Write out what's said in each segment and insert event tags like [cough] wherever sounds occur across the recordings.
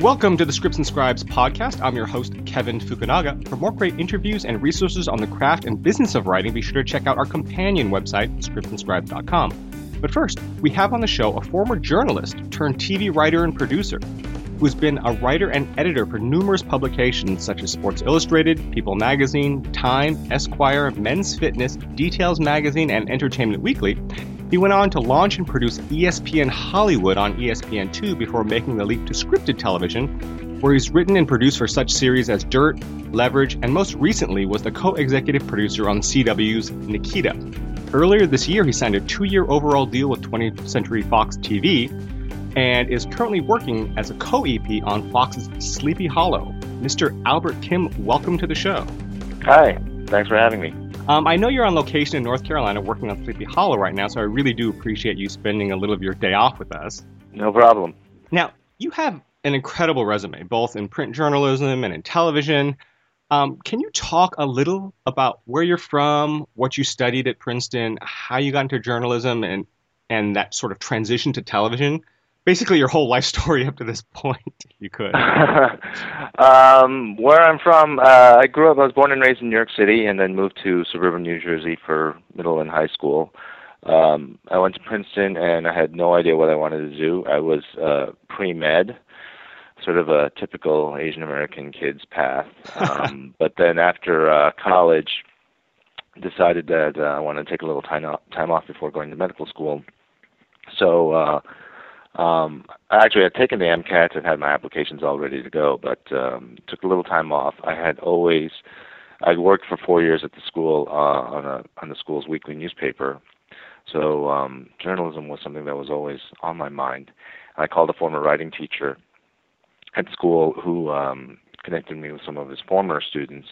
Welcome to the Scripts and Scribes podcast. I'm your host, Kevin Fukunaga. For more great interviews and resources on the craft and business of writing, be sure to check out our companion website, scriptsandscribes.com. But first, we have on the show a former journalist turned TV writer and producer who's been a writer and editor for numerous publications such as Sports Illustrated, People Magazine, Time, Esquire, Men's Fitness, Details Magazine, and Entertainment Weekly. He went on to launch and produce ESPN Hollywood on ESPN2 before making the leap to scripted television, where he's written and produced for such series as Dirt, Leverage, and most recently was the co-executive producer on CW's Nikita. Earlier this year, he signed a two-year overall deal with 20th Century Fox TV and is currently working as a co-EP on Fox's Sleepy Hollow. Mr. Albert Kim, welcome to the show. Hi, thanks for having me. Um, I know you're on location in North Carolina working on Sleepy Hollow right now, so I really do appreciate you spending a little of your day off with us. No problem. Now, you have an incredible resume, both in print journalism and in television. Um, can you talk a little about where you're from, what you studied at Princeton, how you got into journalism, and and that sort of transition to television? Basically your whole life story up to this point, if you could. [laughs] um, where I'm from, uh, I grew up. I was born and raised in New York City, and then moved to suburban New Jersey for middle and high school. Um, I went to Princeton, and I had no idea what I wanted to do. I was uh, pre med, sort of a typical Asian American kid's path. Um, [laughs] but then after uh, college, decided that uh, I wanted to take a little time off, time off before going to medical school. So. Uh, um, actually, I'd taken the MCAT and had my applications all ready to go, but um, took a little time off. I had always, I'd worked for four years at the school uh, on a on the school's weekly newspaper, so um, journalism was something that was always on my mind. I called a former writing teacher at school who um, connected me with some of his former students,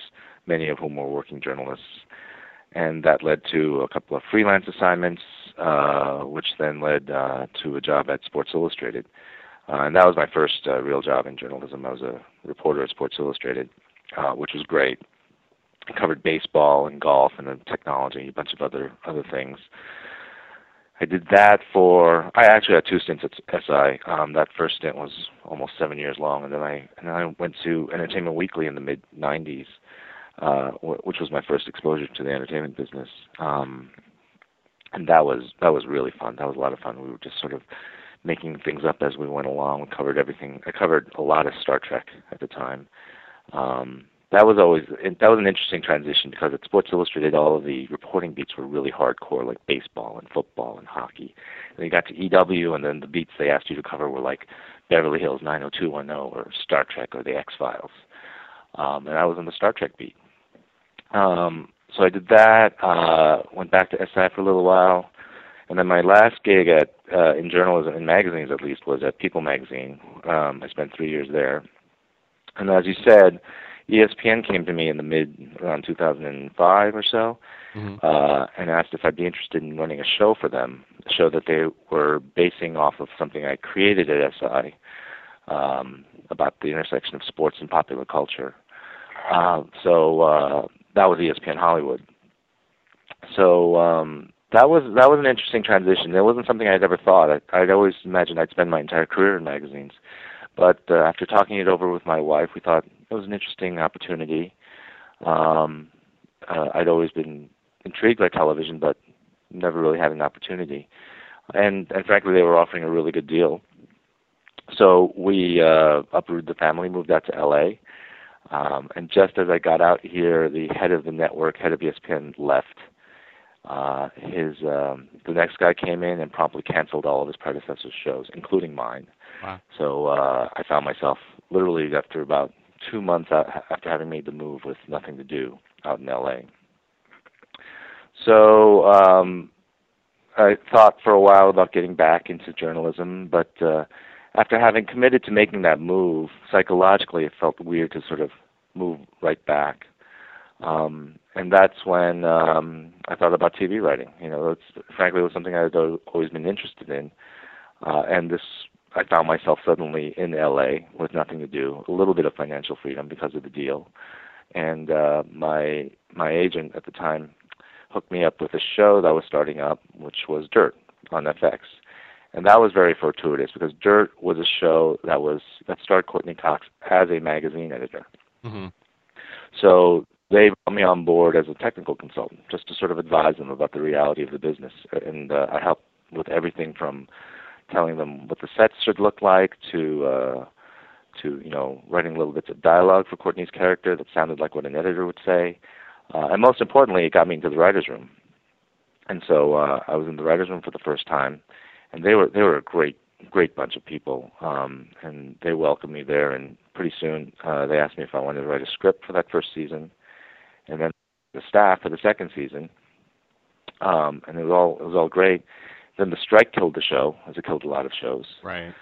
many of whom were working journalists, and that led to a couple of freelance assignments uh, which then led uh, to a job at Sports Illustrated. Uh, and that was my first uh, real job in journalism. I was a reporter at Sports Illustrated, uh, which was great. I covered baseball and golf and technology, and a bunch of other other things. I did that for. I actually had two stints at SI. Um, that first stint was almost seven years long, and then I and then I went to Entertainment Weekly in the mid '90s, uh, which was my first exposure to the entertainment business. Um, and that was that was really fun. That was a lot of fun. We were just sort of making things up as we went along. We covered everything. I covered a lot of Star Trek at the time. Um, that was always that was an interesting transition because at Sports Illustrated, all of the reporting beats were really hardcore, like baseball and football and hockey. And you got to EW, and then the beats they asked you to cover were like Beverly Hills 90210 or Star Trek or the X Files. Um, and I was on the Star Trek beat. Um, so I did that. Uh, went back to SI for a little while, and then my last gig at uh, in journalism, in magazines at least, was at People Magazine. Um, I spent three years there, and as you said, ESPN came to me in the mid around 2005 or so, mm-hmm. uh, and asked if I'd be interested in running a show for them, a show that they were basing off of something I created at SI um, about the intersection of sports and popular culture. Uh, so uh, that was ESPN Hollywood. So um, that was that was an interesting transition. It wasn't something I'd ever thought. I, I'd always imagined I'd spend my entire career in magazines, but uh, after talking it over with my wife, we thought it was an interesting opportunity. Um, uh, I'd always been intrigued by television, but never really had an opportunity. And, and frankly, they were offering a really good deal. So we uh, uprooted the family, moved out to LA, um, and just as I got out here, the head of the network, head of ESPN, left. Uh, his um, the next guy came in and promptly canceled all of his predecessor's shows, including mine. Wow. So uh, I found myself literally after about two months out, after having made the move with nothing to do out in LA. So um, I thought for a while about getting back into journalism, but uh, after having committed to making that move, psychologically it felt weird to sort of move right back. Um, and that's when um, I thought about TV writing. You know, it's frankly it was something I'd always been interested in, uh, and this I found myself suddenly in LA with nothing to do, a little bit of financial freedom because of the deal, and uh, my my agent at the time hooked me up with a show that was starting up, which was Dirt on FX, and that was very fortuitous because Dirt was a show that was that starred Courteney Cox as a magazine editor. Mm-hmm. So they brought me on board as a technical consultant, just to sort of advise them about the reality of the business, and uh, I helped with everything from telling them what the sets should look like to uh, to you know writing little bits of dialogue for Courteney's character that sounded like what an editor would say, uh, and most importantly, it got me into the writers' room. And so uh, I was in the writers' room for the first time, and they were they were a great great bunch of people, um, and they welcomed me there. And pretty soon uh, they asked me if I wanted to write a script for that first season, and then the staff for the second season. Um, and it was all it was all great. Then the strike killed the show, as it killed a lot of shows. Right.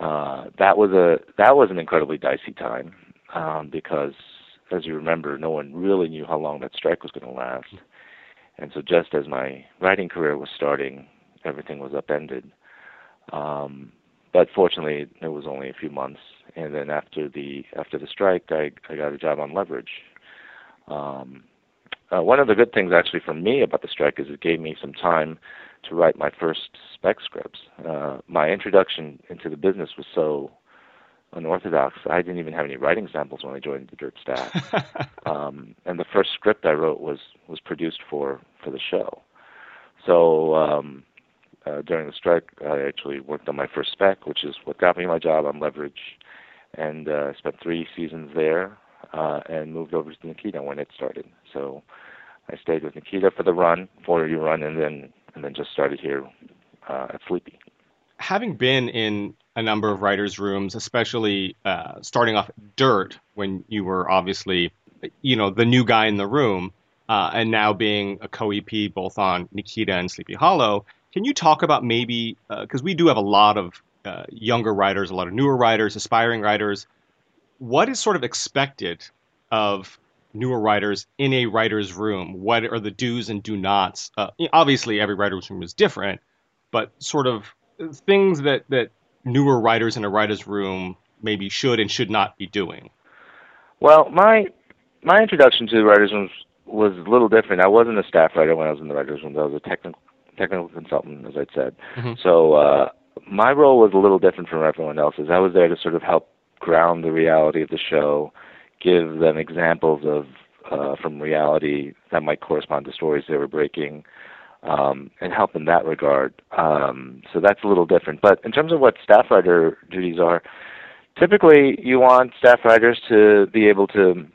Uh, that was a that was an incredibly dicey time um, because, as you remember, no one really knew how long that strike was going to last. And so, just as my writing career was starting, everything was upended. Um, but fortunately, it was only a few months. And then after the after the strike, I I got a job on Leverage. Um, uh, one of the good things actually for me about the strike is it gave me some time to write my first spec scripts. Uh, my introduction into the business was so unorthodox. I didn't even have any writing samples when I joined the Dirt staff. [laughs] um, and the first script I wrote was was produced for for the show. So um, uh, during the strike, I actually worked on my first spec, which is what got me my job on Leverage, and uh, spent three seasons there, uh, and moved over to Nikita when it started. So I stayed with Nikita for the run, four-year run, and then and then just started here uh, at Sleepy. Having been in a number of writers' rooms, especially uh, starting off Dirt when you were obviously, you know, the new guy in the room, uh, and now being a co-EP both on Nikita and Sleepy Hollow. Can you talk about maybe because uh, we do have a lot of uh, younger writers, a lot of newer writers, aspiring writers. What is sort of expected of newer writers in a writer's room? What are the do's and do nots? Uh, obviously, every writer's room is different, but sort of things that, that newer writers in a writer's room maybe should and should not be doing. Well, my my introduction to the writers' room was a little different. I wasn't a staff writer when I was in the writers' room. I was a technical technical consultant, as I said. Mm-hmm. So uh, my role was a little different from everyone else's. I was there to sort of help ground the reality of the show, give them examples of uh, from reality that might correspond to stories they were breaking, um, and help in that regard. Um, so that's a little different. But in terms of what staff writer duties are, typically you want staff writers to be able to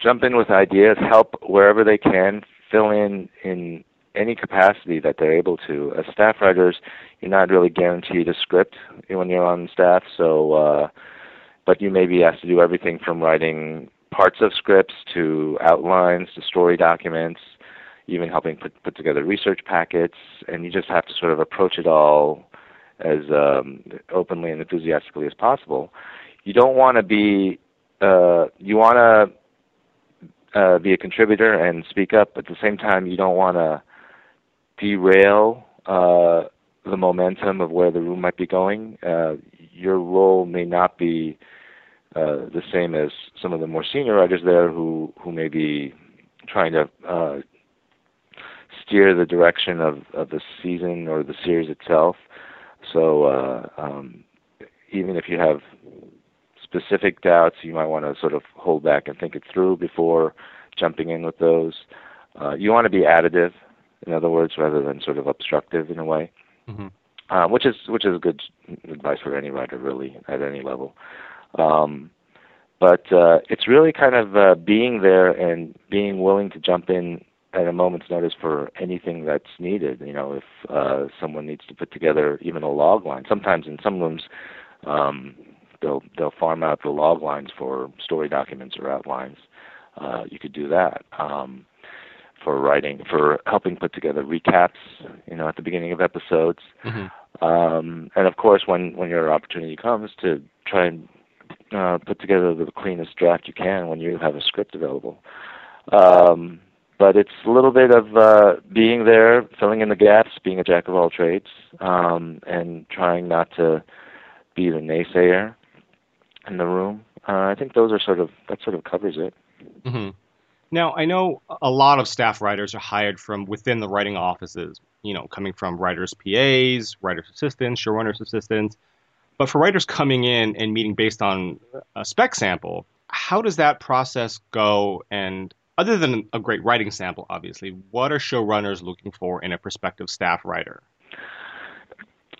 jump in with ideas, help wherever they can, fill in in any capacity that they're able to. As staff writers, you're not really guaranteed a script when you're on staff, so uh, but you may be asked to do everything from writing parts of scripts to outlines to story documents, even helping put put together research packets, and you just have to sort of approach it all as um, openly and enthusiastically as possible. You don't want to be uh, you want to uh, be a contributor and speak up, but at the same time, you don't want to derail uh, the momentum of where the room might be going. Uh, your role may not be uh, the same as some of the more senior writers there who, who may be trying to uh, steer the direction of, of the season or the series itself. So uh, um, even if you have specific doubts, you might want to sort of hold back and think it through before jumping in with those. Uh, you want to be additive in other words, rather than sort of obstructive in a way, mm-hmm. uh, which is which is good advice for any writer really at any level. Um, but uh, it's really kind of uh, being there and being willing to jump in at a moment's notice for anything that's needed. You know, if uh, someone needs to put together even a log line, sometimes in some rooms um, they'll they'll farm out the log lines for story documents or outlines. Uh, you could do that. Um, for writing, for helping put together recaps, you know, at the beginning of episodes. Mm-hmm. Um, and of course, when when your opportunity comes to try and uh, put together the cleanest draft you can when you have a script available. Um, but it's a little bit of uh, being there, filling in the gaps, being a jack of all trades, um, and trying not to be the naysayer in the room. Uh, I think those are sort of that sort of covers it. Mm-hmm. Now, I know a lot of staff writers are hired from within the writing offices, you know, coming from writers' PAs, writers' assistants, showrunners' assistants. But for writers coming in and meeting based on a spec sample, how does that process go? And other than a great writing sample, obviously, what are showrunners looking for in a prospective staff writer?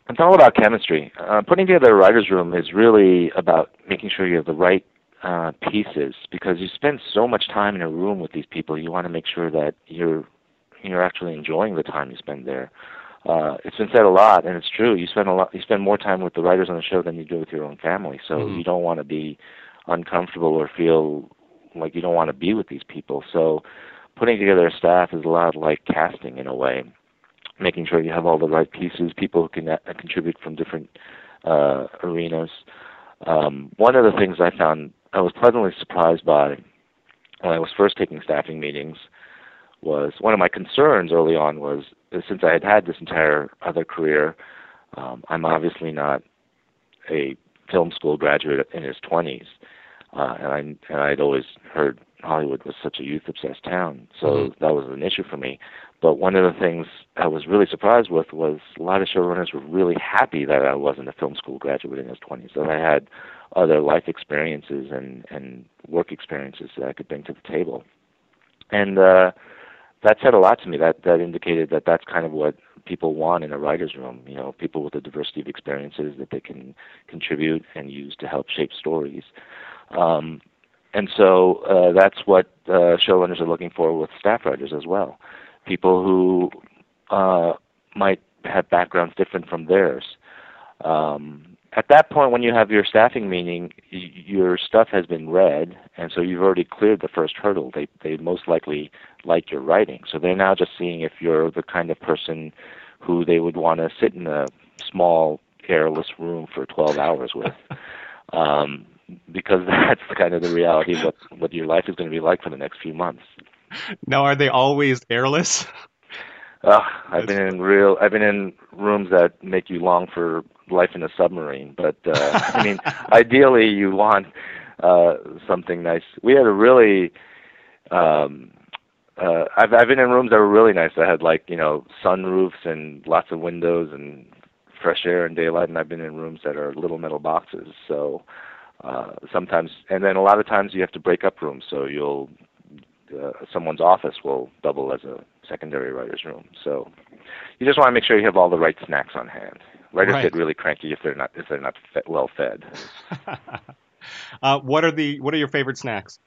It's all about chemistry. Uh, putting together a writer's room is really about making sure you have the right uh, pieces because you spend so much time in a room with these people. You want to make sure that you're you're actually enjoying the time you spend there. Uh, it's been said a lot, and it's true. You spend a lot. You spend more time with the writers on the show than you do with your own family. So mm-hmm. you don't want to be uncomfortable or feel like you don't want to be with these people. So putting together a staff is a lot like casting in a way, making sure you have all the right pieces, people who can uh, contribute from different uh, arenas. Um, one of the things I found I was pleasantly surprised by when I was first taking staffing meetings was one of my concerns early on was since I had had this entire other career, um, I'm obviously not a film school graduate in his 20s, uh, and I and I'd always heard Hollywood was such a youth obsessed town, so mm-hmm. that was an issue for me. But one of the things I was really surprised with was a lot of showrunners were really happy that I wasn't a film school graduate in his 20s, that I had other life experiences and and work experiences that I could bring to the table. And uh that said a lot to me. That that indicated that that's kind of what people want in a writer's room. You know, people with a diversity of experiences that they can contribute and use to help shape stories. Um, and so uh, that's what uh, showrunners are looking for with staff writers as well. People who uh, might have backgrounds different from theirs. Um, at that point, when you have your staffing meeting, your stuff has been read, and so you've already cleared the first hurdle. They they most likely like your writing, so they're now just seeing if you're the kind of person who they would want to sit in a small airless room for 12 hours with. [laughs] um, because [laughs] that's kind of the reality of what, what your life is going to be like for the next few months. Now, are they always airless? Uh, I've been in real. I've been in rooms that make you long for life in a submarine. But uh, [laughs] I mean, ideally, you want uh, something nice. We had a really. Um, uh, I've I've been in rooms that were really nice. I had like you know sunroofs and lots of windows and fresh air and daylight, and I've been in rooms that are little metal boxes. So uh, sometimes, and then a lot of times you have to break up rooms. So you'll uh, someone's office will double as a secondary writer's room. So you just want to make sure you have all the right snacks on hand. Writers right. get really cranky if they're not if they're not fe- well fed. [laughs] uh, what are the what are your favorite snacks?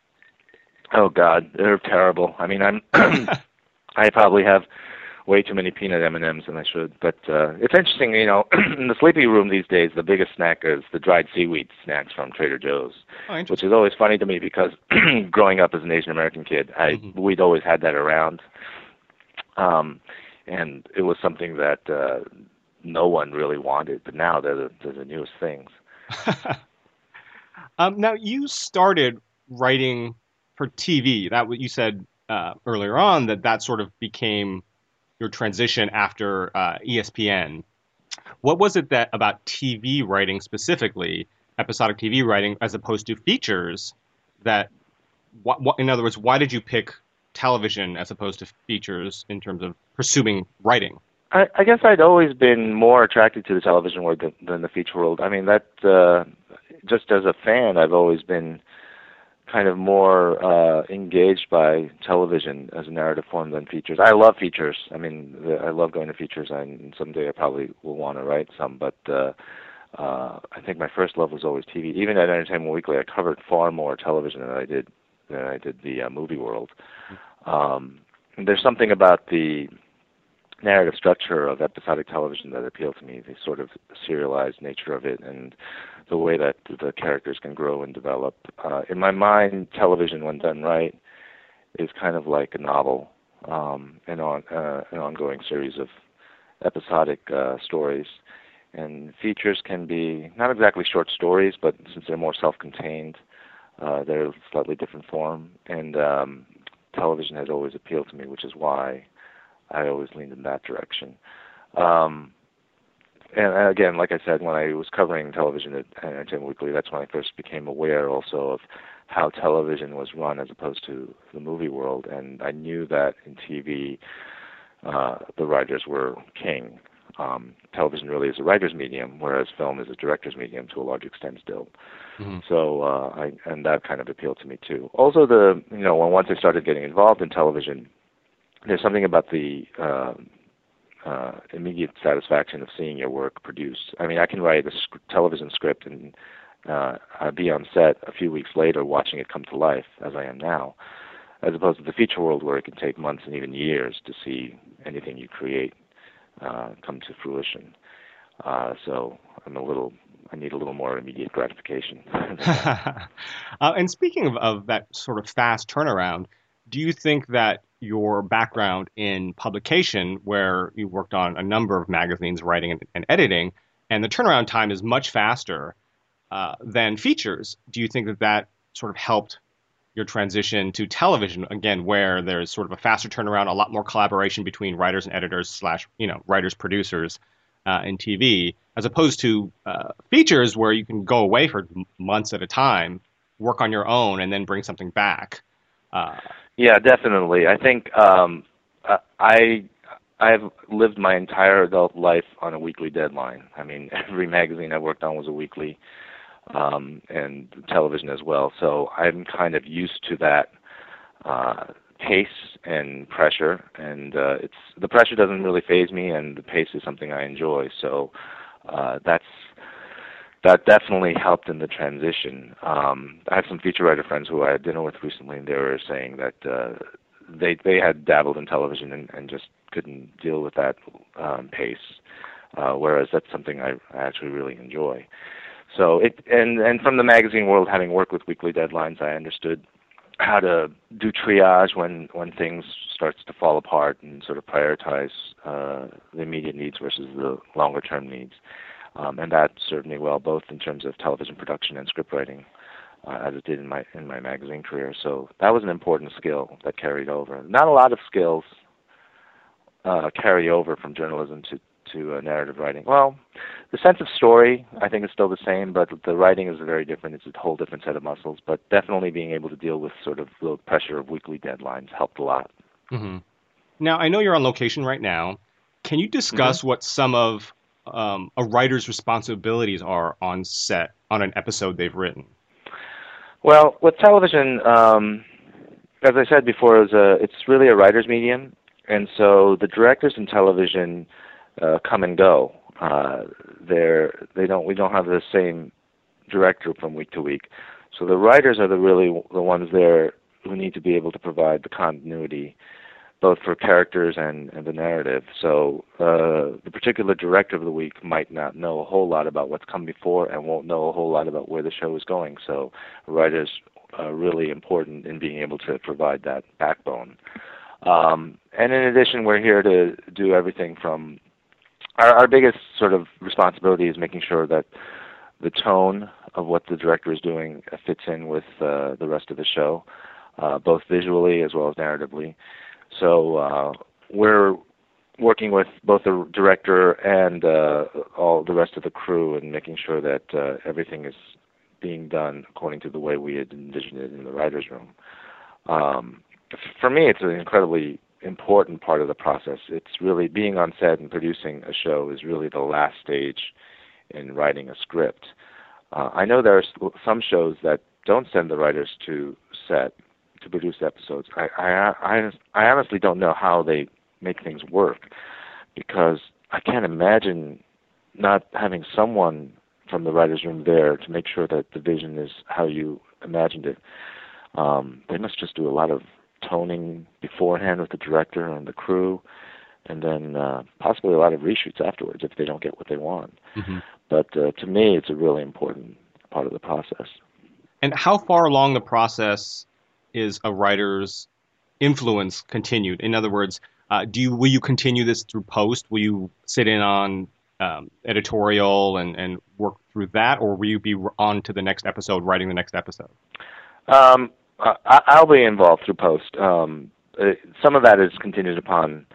Oh God, they're terrible. I mean, I'm [coughs] I probably have way too many peanut M and M's than I should. But uh, it's interesting, you know, [clears throat] in the sleepy room these days, the biggest snack is the dried seaweed snacks from Trader Joe's, oh, which is always funny to me because [clears throat] growing up as an Asian American kid, I mm-hmm. we'd always had that around, um, and it was something that uh, no one really wanted. But now they're the, they're the newest things. [laughs] um, now you started writing for TV. That what you said uh, earlier on that that sort of became your transition after uh, ESPN. What was it that about TV writing specifically, episodic TV writing, as opposed to features, that, what, what, in other words, why did you pick television as opposed to features in terms of pursuing writing? I, I guess I'd always been more attracted to the television world than, than the feature world. I mean, that uh, just as a fan, I've always been kind of more uh, engaged by television as a narrative form than features. I love features. I mean, I love going to features, and someday I probably will want to write some. But uh, uh, I think my first love was always TV. Even at Entertainment Weekly, I covered far more television than I did than I did the uh, movie world. Um, there's something about the narrative structure of episodic television that appealed to me, the sort of serialized nature of it, and the way that the characters can grow and develop. Uh, in my mind, television, when done right, is kind of like a novel, um, an, on, uh, an ongoing series of episodic uh, stories. And features can be not exactly short stories, but since they're more self-contained, uh, they're a slightly different form. And um, television has always appealed to me, which is why I always leaned in that direction. Um, and again, like I said, when I was covering television at Entertainment Weekly, that's when I first became aware also of how television was run as opposed to the movie world, and I knew that in TV, uh, the writers were king. Um, television really is a writer's medium, whereas film is a director's medium to a large extent still. Mm-hmm. So, uh, I, and that kind of appealed to me too. Also, the you know, when once I started getting involved in television, there's something about the uh, uh, immediate satisfaction of seeing your work produced. I mean, I can write a sc- television script and uh, I'd be on set a few weeks later watching it come to life, as I am now, as opposed to the feature world where it can take months and even years to see anything you create uh, come to fruition. Uh, so I'm a little, I need a little more immediate gratification. [laughs] [laughs] uh, and speaking of, of that sort of fast turnaround, do you think that your background in publication, where you worked on a number of magazines, writing and, and editing, and the turnaround time is much faster uh, than features. Do you think that that sort of helped your transition to television again, where there's sort of a faster turnaround, a lot more collaboration between writers and editors slash you know writers producers uh, in TV, as opposed to uh, features where you can go away for months at a time, work on your own, and then bring something back. Uh, yeah, definitely. I think um, I I've lived my entire adult life on a weekly deadline. I mean, [laughs] every magazine I worked on was a weekly, um, and television as well. So I'm kind of used to that uh, pace and pressure, and uh, it's the pressure doesn't really faze me, and the pace is something I enjoy. So uh, that's that definitely helped in the transition. Um, I have some feature writer friends who I had dinner with recently, and they were saying that uh, they they had dabbled in television and, and just couldn't deal with that um, pace. Uh, whereas that's something I, I actually really enjoy. So it and and from the magazine world, having worked with weekly deadlines, I understood how to do triage when when things starts to fall apart and sort of prioritize uh, the immediate needs versus the longer term needs. Um, and that served me well both in terms of television production and script writing, uh, as it did in my in my magazine career. So that was an important skill that carried over. Not a lot of skills uh, carry over from journalism to to uh, narrative writing. Well, the sense of story I think is still the same, but the writing is very different. It's a whole different set of muscles. But definitely being able to deal with sort of the pressure of weekly deadlines helped a lot. Mm-hmm. Now I know you're on location right now. Can you discuss mm-hmm. what some of um, a writer's responsibilities are on set on an episode they've written? Well, with television, um, as I said before, it's, a, it's really a writer's medium, and so the directors in television uh, come and go. Uh, they're they don't we don't have the same director from week to week, so the writers are the really the ones there who need to be able to provide the continuity both for characters and, and the narrative. So uh, the particular director of the week might not know a whole lot about what's come before and won't know a whole lot about where the show is going. So writers are really important in being able to provide that backbone. Um, and in addition, we're here to do everything from our, our biggest sort of responsibility is making sure that the tone of what the director is doing fits in with uh, the rest of the show, uh, both visually as well as narratively. So uh, we're working with both the director and uh, all the rest of the crew and making sure that uh, everything is being done according to the way we had envisioned it in the writers' room. Um, for me, it's an incredibly important part of the process. It's really being on set and producing a show is really the last stage in writing a script. Uh, I know there are some shows that don't send the writers to set to produce episodes. I, I, I, I honestly don't know how they make things work because I can't imagine not having someone from the writers' room there to make sure that the vision is how you imagined it. Um, they must just do a lot of toning beforehand with the director and the crew, and then uh, possibly a lot of reshoots afterwards if they don't get what they want. Mm-hmm. But uh, to me, it's a really important part of the process. And how far along the process is a writer's influence continued? In other words, uh, do you will you continue this through post? Will you sit in on um, editorial and, and work through that, or will you be on to the next episode, writing the next episode? Um, I, will be involved through post. Um, uh, some of that is continued upon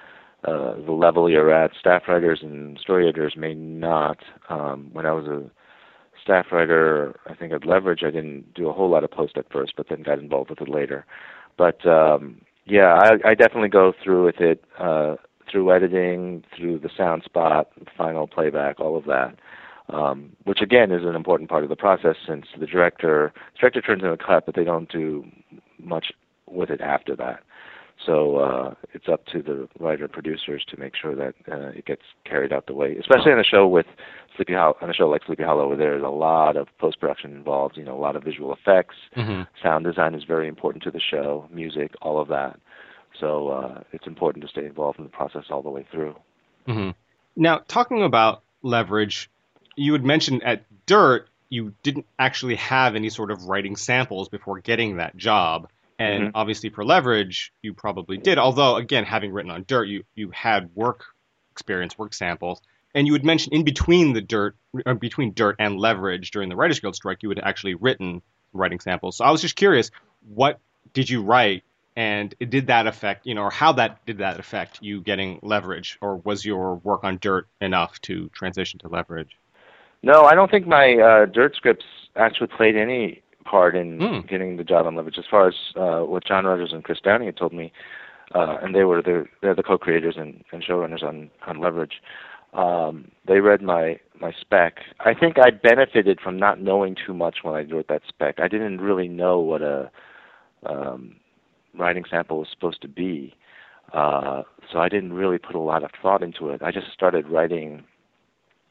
uh, the level you're at. Staff writers and story editors may not. Um, when I was a staff writer, I think at Leverage, I didn't do a whole lot of post at first, but then got involved with it later. But um, yeah, I, I definitely go through with it uh, through editing, through the sound spot, final playback, all of that. Um, which again is an important part of the process since the director the director turns in a cut, but they don't do much with it after that. So uh, it's up to the writer and producers to make sure that uh, it gets carried out the way, especially on a show with Sleepy Hollow, on a show like Sleepy Hollow, where there's a lot of post production involved. You know, a lot of visual effects, mm-hmm. sound design is very important to the show, music, all of that. So uh, it's important to stay involved in the process all the way through. Mm-hmm. Now, talking about leverage, you had mentioned at Dirt you didn't actually have any sort of writing samples before getting that job. And Mhm. obviously for leverage, you probably did. Although again, having written on Dirt, you you had work experience, work samples. And you had mentioned in between the Dirt, or between Dirt and Leverage during the Writers Guild strike, you had actually written writing samples. So I was just curious, what did you write, and did that affect, you know, or how that did that affect you getting Leverage, or was your work on Dirt enough to transition to Leverage? No, I don't think my uh, Dirt scripts actually played any part in Hmm. getting the job on Leverage. As far as uh, what John Rogers and Chris Downey had told me, uh, and they were the they're the co-creators and, and showrunners on on Leverage. Um, they read my my spec. I think I benefited from not knowing too much when I wrote that spec. I didn't really know what a um, writing sample was supposed to be, uh, so I didn't really put a lot of thought into it. I just started writing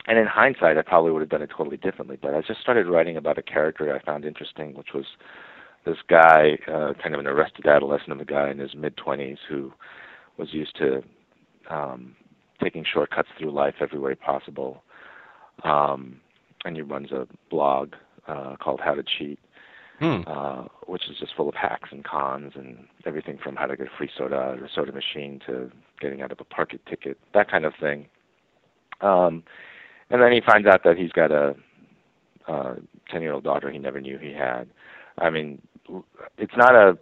and in hindsight, I probably would have done it totally differently. But I just started writing about a character I found interesting, which was this guy, uh, kind of an arrested adolescent of a guy in his mid twenties who was used to um, taking shortcuts through life every way possible. Um, and he runs a blog uh, called How to Cheat, Hmm. uh, which is just full of hacks and cons and everything from how to get a free soda at a soda machine to getting out of a parking ticket, that kind of thing. Um, and then he finds out that he's got a ten-year-old daughter he never knew he had. I mean, it's not a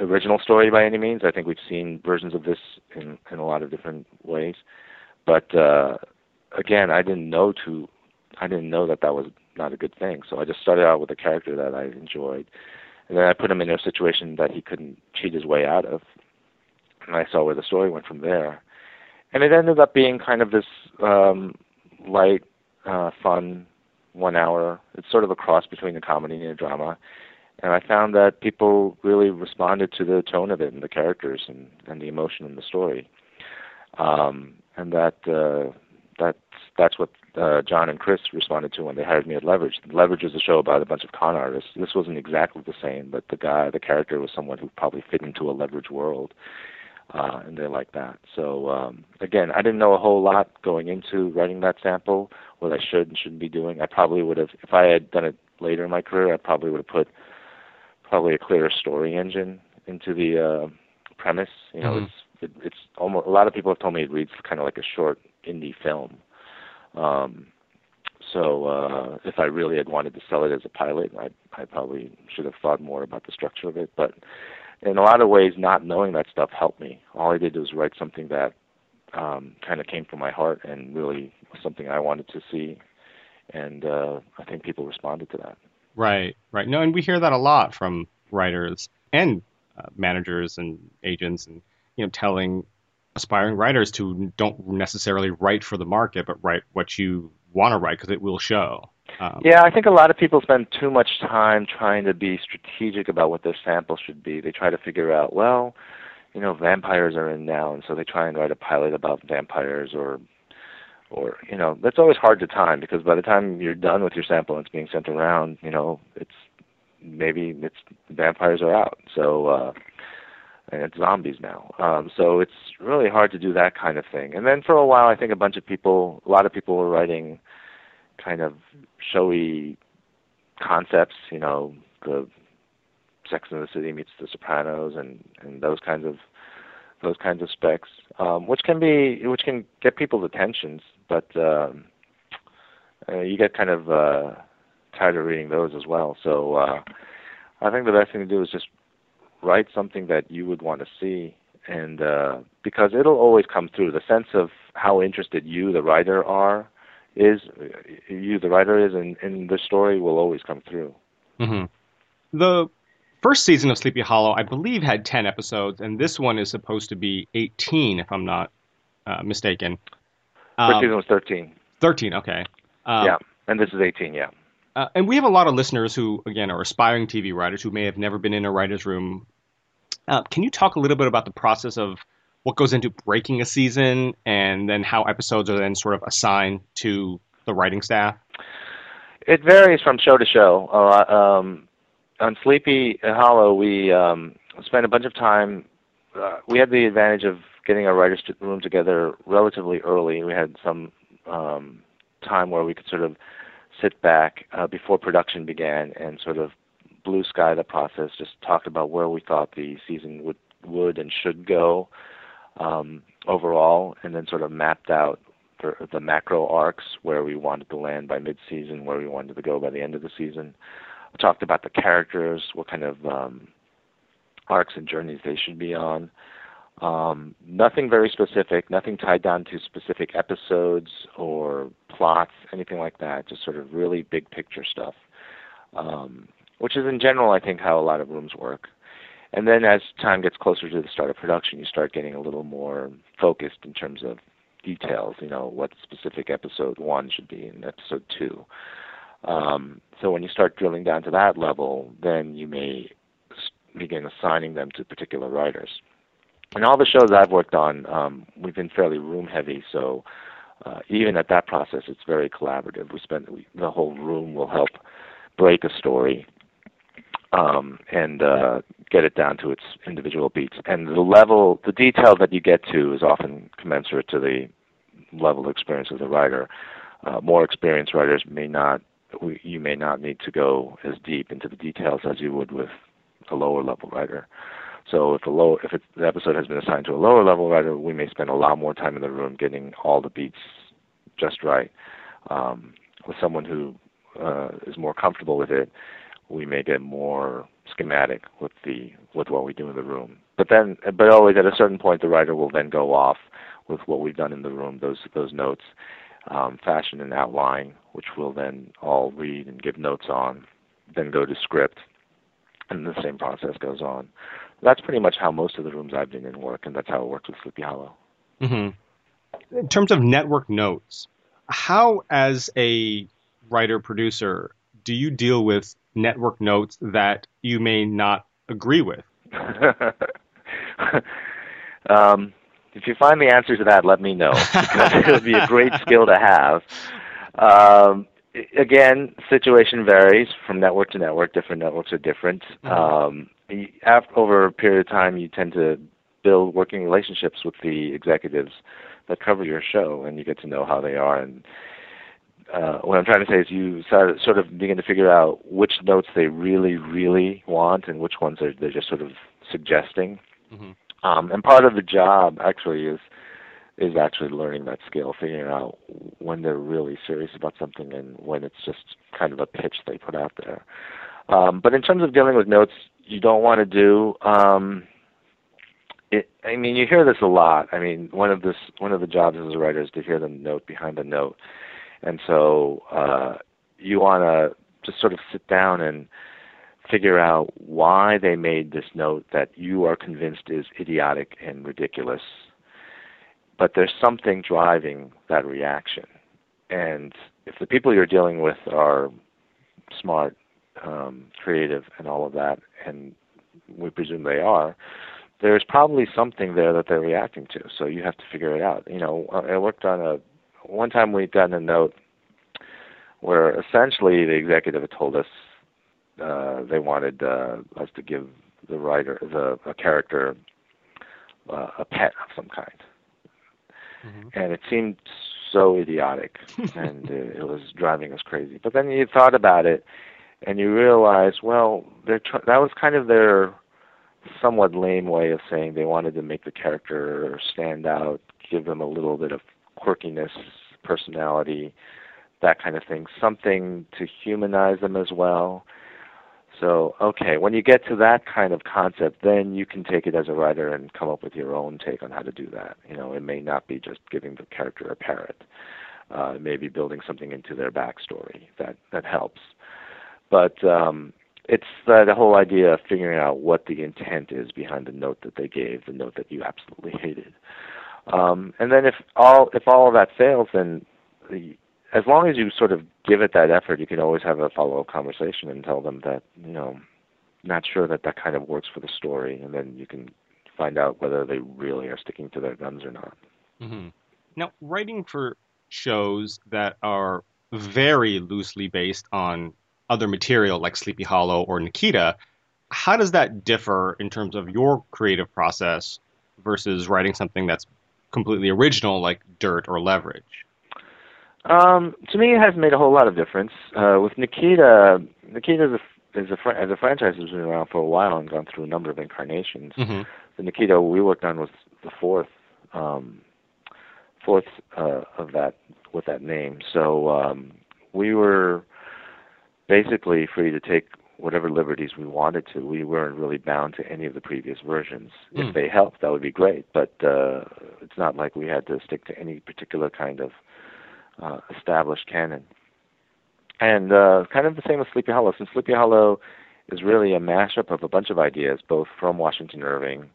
original story by any means. I think we've seen versions of this in in a lot of different ways, but uh, again, I didn't know to, I didn't know that that was not a good thing. So I just started out with a character that I enjoyed, and then I put him in a situation that he couldn't cheat his way out of, and I saw where the story went from there. And it ended up being kind of this um, light, uh, fun one hour. It's sort of a cross between a comedy and a drama. And I found that people really responded to the tone of it and the characters and, and the emotion in the story. Um, and that uh, that's that's what uh, John and Chris responded to when they hired me at Leverage. Leverage is a show about a bunch of con artists. This wasn't exactly the same, but the guy, the character, was someone who probably fit into a Leverage world uh, and they're like that. So um, again, I didn't know a whole lot going into writing that sample, what I should and shouldn't be doing. I probably would have, if I had done it later in my career, I probably would have put probably a clearer story engine into the uh, premise. You know, Mhm. it's it, it's almost a lot of people have told me it reads kind of like a short indie film. Um, so uh, if I really had wanted to sell it as a pilot, I I probably should have thought more about the structure of it, but in a lot of ways, not knowing that stuff helped me. All I did was write something that um, kind of came from my heart and really something I wanted to see, and uh, I think people responded to that. Right, right. No, and we hear that a lot from writers and uh, managers and agents, and you know, telling aspiring writers to don't necessarily write for the market, but write what you want to write because it will show. Um, Yeah, I think a lot of people spend too much time trying to be strategic about what their sample should be. They try to figure out, well, you know, vampires are in now, and so they try and write a pilot about vampires or or you know, that's always hard to time because by the time you're done with your sample and it's being sent around, you know, it's maybe it's vampires are out. So uh and it's zombies now. Um so it's really hard to do that kind of thing. And then for a while I think a bunch of people a lot of people were writing kind of showy concepts, you know, the Sex and the City meets The Sopranos and and those kinds of those kinds of specs, um, which can be which can get people's attentions, but um, uh, you get kind of uh, tired of reading those as well. So uh, I think the best thing to do is just write something that you would want to see, and uh, because it'll always come through. The sense of how interested you, the writer, are is, you the writer is, and, and the story will always come through. Mm-hmm. The first season of Sleepy Hollow, I believe, had ten episodes, and this one is supposed to be eighteen, if I'm not uh, mistaken. First um, season was thirteen. Thirteen, okay. Um, yeah, and this is eighteen. Yeah. Uh, and we have a lot of listeners who, again, are aspiring TV writers who may have never been in a writer's room. Uh, can you talk a little bit about the process of what goes into breaking a season and then how episodes are then sort of assigned to the writing staff? It varies from show to show. Uh, um, on Sleepy Hollow, we um, spent a bunch of time. Uh, we had the advantage of getting our writers' room together relatively early. We had some um, time where we could sort of sit back uh, before production began and sort of blue sky the process. Just talked about where we thought the season would would and should go um, overall, and then sort of mapped out the, the macro arcs where we wanted to land by mid-season, where we wanted to go by the end of the season. We talked about the characters, what kind of um, arcs and journeys they should be on. Um, nothing very specific, nothing tied down to specific episodes or plots, anything like that. Just sort of really big picture stuff, um, which is in general, I think, how a lot of rooms work. And then as time gets closer to the start of production, you start getting a little more focused in terms of details. You know what specific episode one should be in episode two. Um, so when you start drilling down to that level, then you may begin assigning them to particular writers. And all the shows I've worked on, um, we've been fairly room heavy, so uh, even at that process, it's very collaborative. We spend we, the whole room will help break a story um, and uh, get it down to its individual beats. And the level, the detail that you get to is often commensurate to the level of experience of the writer. Uh, more experienced writers may not, you may not need to go as deep into the details as you would with a lower level writer. So if a low, if it, the episode has been assigned to a lower level writer, we may spend a lot more time in the room getting all the beats just right. Um, with someone who uh, is more comfortable with it, we may get more schematic with the with what we do in the room. But then, but always at a certain point, the writer will then go off with what we've done in the room, those those notes, um, fashion an outline, which we'll then all read and give notes on, then go to script, and the same process goes on. That's pretty much how most of the rooms I've been in work, and that's how it works with Sleepy Hollow. Mm-hmm. In terms of network notes, how, as a writer producer, do you deal with network notes that you may not agree with? [laughs] um, if you find the answer to that, let me know because it would be a great skill to have. Um, again, situation varies from network to network. Different networks are different. Mm-hmm. Um, after, over a period of time, you tend to build working relationships with the executives that cover your show, and you get to know how they are. And uh, what I'm trying to say is, you start, sort of begin to figure out which notes they really, really want, and which ones are they're just sort of suggesting. Mm-hmm. Um, and part of the job actually is is actually learning that skill, figuring out when they're really serious about something and when it's just kind of a pitch they put out there. Um, but in terms of dealing with notes, you don't want to do. Um, it, I mean, you hear this a lot. I mean, one of this one of the jobs as a writer is to hear the note behind the note, and so uh, you want to just sort of sit down and figure out why they made this note that you are convinced is idiotic and ridiculous. But there's something driving that reaction, and if the people you're dealing with are smart um, creative and all of that, and we presume they are, there's probably something there that they're reacting to. So you have to figure it out. You know, I worked on a one time we got a note where essentially the executive had told us uh, they wanted uh, us to give the writer the a character uh, a pet of some kind, mm-hmm. and it seemed so idiotic, [laughs] and uh, it was driving us crazy. But then you thought about it, and you realize, well, they're tr- that was kind of their somewhat lame way of saying they wanted to make the character stand out, give them a little bit of quirkiness, personality, that kind of thing, something to humanize them as well. So, okay, when you get to that kind of concept, then you can take it as a writer and come up with your own take on how to do that. You know, it may not be just giving the character a parrot. uh, maybe building something into their backstory that that helps. But um, it's uh, the whole idea of figuring out what the intent is behind the note that they gave, the note that you absolutely hated. Um, and then if all if all of that fails, then the, as long as you sort of give it that effort, you can always have a follow up conversation and tell them that you know not sure that that kind of works for the story, and then you can find out whether they really are sticking to their guns or not. Mm-hmm. Now, writing for shows that are very loosely based on other material like Sleepy Hollow or Nikita, how does that differ in terms of your creative process versus writing something that's completely original like Dirt or Leverage? Um, to me, it hasn't made a whole lot of difference. Uh, with Nikita, Nikita is a, is a fr- as a franchise has been around for a while and gone through a number of incarnations. Mm-hmm. The Nikita we worked on was the fourth, um, fourth uh, of that with that name. So um, we were basically free to take whatever liberties we wanted to. We weren't really bound to any of the previous versions. Mm. If hmm. they helped, that would be great. But uh, it's not like we had to stick to any particular kind of uh, established canon. And uh, kind of the same with Sleepy Hollow. Since Sleepy Hollow is really a mashup of a bunch of ideas, both from Washington Irving,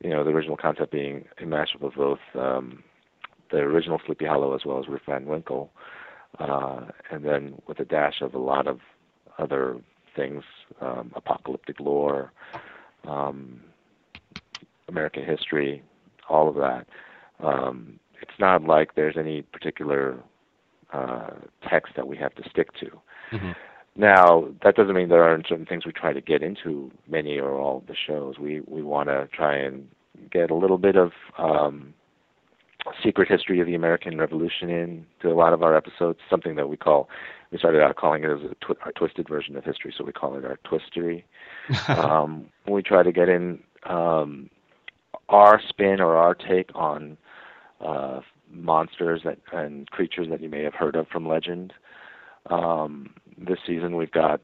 you know, the original concept being a mashup of both um, the original Sleepy Hollow as well as Rip Van Winkle, uh, and then with a dash of a lot of other things, um, apocalyptic lore, um, American history, all of that. Um, it's not like there's any particular uh, text that we have to stick to. Mm-hmm. Now, that doesn't mean there aren't certain things we try to get into many or all of the shows. We we want to try and get a little bit of um, secret history of the American Revolution into a lot of our episodes. Something that we call we started out calling it as a twi- our twisted version of history, so we call it our twistery. [laughs] um, we try to get in um, our spin or our take on uh, monsters that and creatures that you may have heard of from legend. Um, this season we've got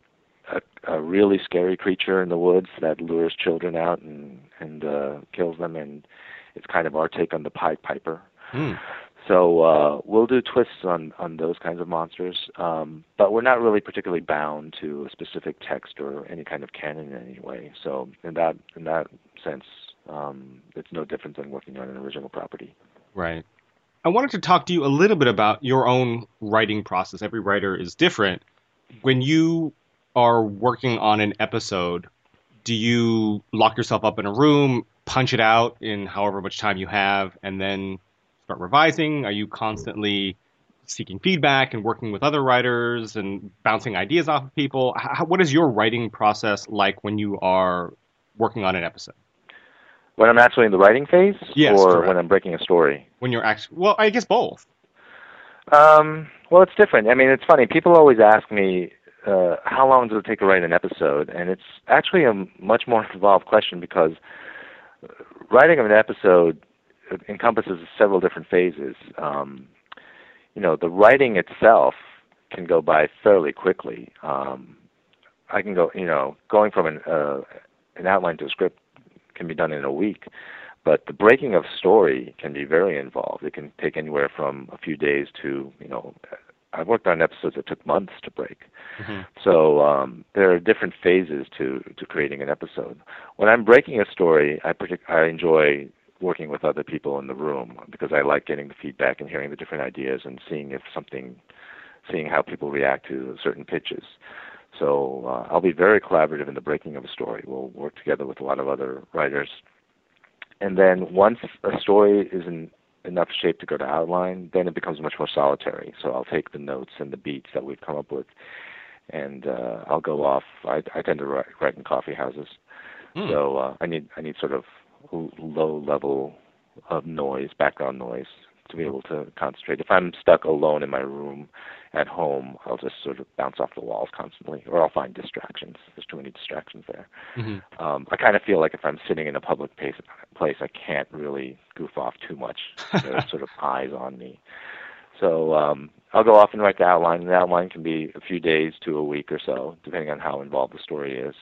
a, a really scary creature in the woods that lures children out and and uh, kills them, and it's kind of our take on the Pied Piper. Mm. So uh, we'll do twists on on those kinds of monsters, um, but we're not really particularly bound to a specific text or any kind of canon in any way. So in that in that sense, um, it's no different than working on an original property. Right. I wanted to talk to you a little bit about your own writing process. Every writer is different. When you are working on an episode, do you lock yourself up in a room, punch it out in however much time you have, and then start revising? Are you constantly seeking feedback and working with other writers and bouncing ideas off of people? How, what is your writing process like when you are working on an episode? When I'm actually in the writing phase, yes, or correct. when I'm breaking a story. When you're actually, well, I guess both. Um, well, it's different. I mean, it's funny. People always ask me, uh, how long does it take to write an episode? And it's actually a much more [laughs] involved question because writing of an episode encompasses several different phases. Um, you know, the writing itself can go by fairly quickly. Um, I can go, you know, going from an uh, an outline to a script can be done in a week. But the breaking of story can be very involved. It can take anywhere from a few days to, you know, I've worked on episodes that took months to break. Mm-hmm. So um, there are different phases to to creating an episode. When I'm breaking a story, I partic- I enjoy working with other people in the room because I like getting the feedback and hearing the different ideas and seeing if something, seeing how people react to certain pitches. So uh, I'll be very collaborative in the breaking of a story. We'll work together with a lot of other writers. And then once a story is in enough shape to go to outline, then it becomes much more solitary. So I'll take the notes and the beats that we've come up with, and uh, I'll go off. I, I tend to write, write in coffee houses, mm. so uh, I need I need sort of low level of noise, background noise, to be able to concentrate. If I'm stuck alone in my room at home, I'll just sort of bounce off the walls constantly, or I'll find distractions. There's too many distractions there. Mm-hmm. Um, I kind of feel like if I'm sitting in a public place, place I can't really goof off too much. [laughs] There's sort of eyes on me. So um, I'll go off and write the outline. And the outline can be a few days to a week or so, depending on how involved the story is.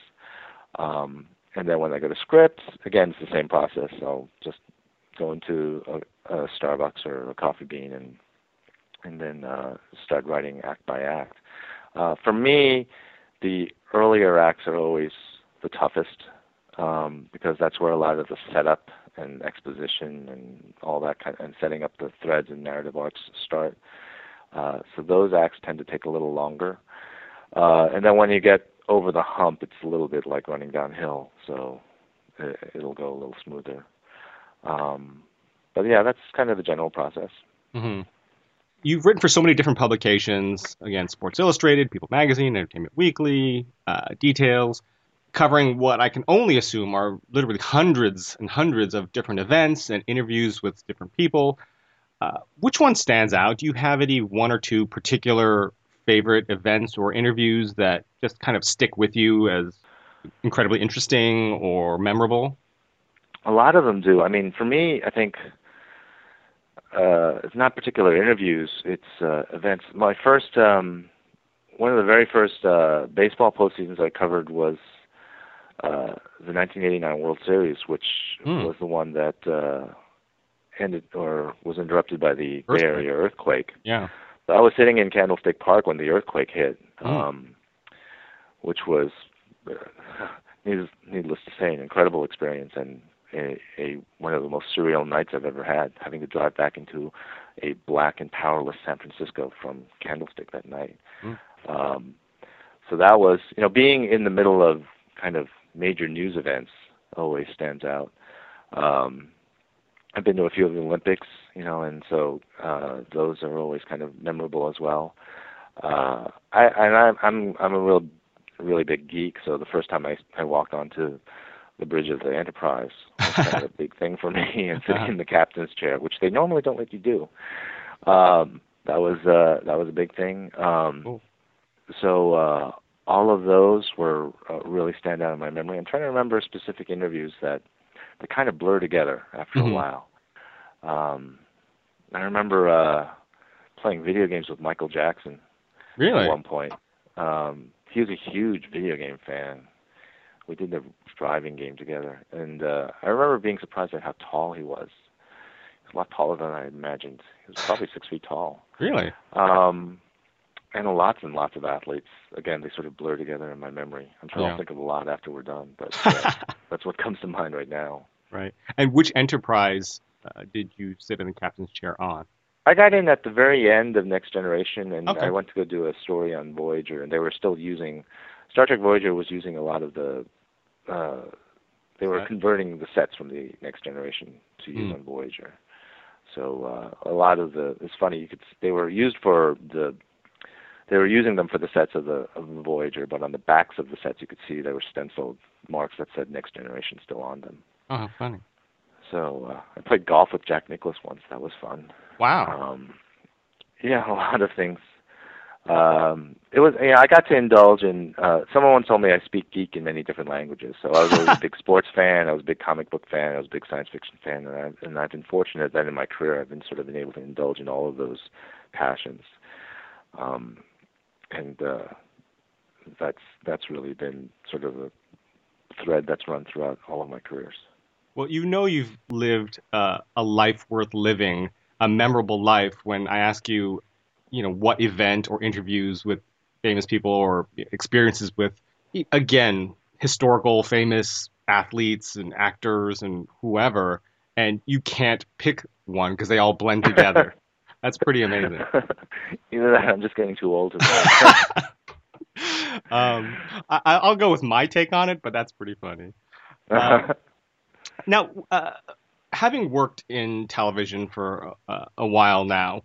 Um, and then when I go to scripts, again, it's the same process. I'll just go into a, a Starbucks or a coffee bean and and then uh, start writing act by act. Uh, for me, the earlier acts are always the toughest um, because that's where a lot of the setup and exposition and all that kind of, and setting up the threads and narrative arcs start. Uh, so those acts tend to take a little longer. Uh, and then when you get over the hump, it's a little bit like running downhill. So it, it'll go a little smoother. Um, but yeah, that's kind of the general process. Mm-hmm. You've written for so many different publications, again, Sports Illustrated, People Magazine, Entertainment Weekly, uh, Details, covering what I can only assume are literally hundreds and hundreds of different events and interviews with different people. Uh, which one stands out? Do you have any one or two particular favorite events or interviews that just kind of stick with you as incredibly interesting or memorable? A lot of them do. I mean, for me, I think uh, it's not particular interviews; it's uh, events. My first, um, one of the very first uh, baseball postseasons I covered was uh, the 1989 World Series, which mm. was the one that uh, ended or was interrupted by the earthquake. Bay Area earthquake. Yeah. I was sitting in Candlestick Park when the earthquake hit, mm. um, which was, uh, needless, needless to say, an incredible experience and a, a one of the most surreal nights I've ever had, having to drive back into a black and powerless San Francisco from Candlestick that night. Mm. Um, so that was, you know, being in the middle of kind of major news events always stands out. Um, I've been to a few of the Olympics, you know, and so uh, those are always kind of memorable as well. Uh, I and I, I'm I'm a real really big geek, so the first time I I walked onto the bridge of the Enterprise was kind of a [laughs] big thing for me, and [laughs] sitting in the captain's chair, which they normally don't let you do. Um, that was uh, that was a big thing. Um, cool. So uh, all of those were uh, really stand out in my memory. I'm trying to remember specific interviews that that kind of blur together after mm-hmm. a while. Um, I remember uh, playing video games with Michael Jackson. Really? At one point, um, he was a huge video game fan. We did the driving game together, and uh, I remember being surprised at how tall he was. He was a lot taller than I imagined. He was probably six feet tall. Really? Um, and lots and lots of athletes. Again, they sort of blur together in my memory. I'm trying yeah. to think of a lot after we're done, but [laughs] uh, that's what comes to mind right now. Right. And which enterprise did you sit in the captain's chair on? I got in at the very end of Next Generation, and okay. I went to go do a story on Voyager, and they were still using Star Trek Voyager was using a lot of the. Uh, they were right. converting the sets from the Next Generation to use mm. on Voyager. So uh, a lot of the it's funny you could they were used for the they were using them for the sets of the of the Voyager, but on the backs of the sets you could see there were stenciled marks that said Next Generation still on them. Oh, funny. So uh, I played golf with Jack Nicklaus once. That was fun. Wow. Um, yeah, [laughs] a lot of things. Um, it was. Yeah, I got to indulge in. Uh, someone once told me I speak geek in many different languages. So I was always a big [laughs] sports fan. I was a big comic book fan. I was a big science fiction fan, and, I, and I've been fortunate that in my career I've been sort of been able to indulge in all of those passions. Um, and uh, that's that's really been sort of a thread that's run throughout all of my careers. Well, you know you've lived uh, a life worth living, a memorable life. When I ask you, you know, what event or interviews with famous people or experiences with, again, historical famous athletes and actors and whoever, and you can't pick one because they all blend together. [laughs] That's pretty amazing. [laughs] Either that, I'm just getting too old to. [laughs] um, I, will go with my take on it, but that's pretty funny. Um, now, uh, having worked in television for a, a, while now,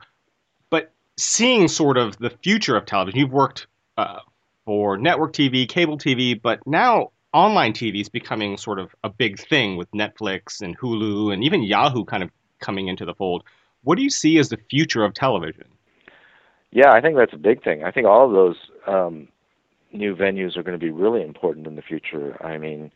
but seeing sort of the future of television, you've worked uh, for network TV, cable TV, but now online TV is becoming sort of a big thing with Netflix and Hulu and even Yahoo kind of coming into the fold. What do you see as the future of television? Yeah, I think that's a big thing. I think all of those um, new venues are going to be really important in the future. I mean,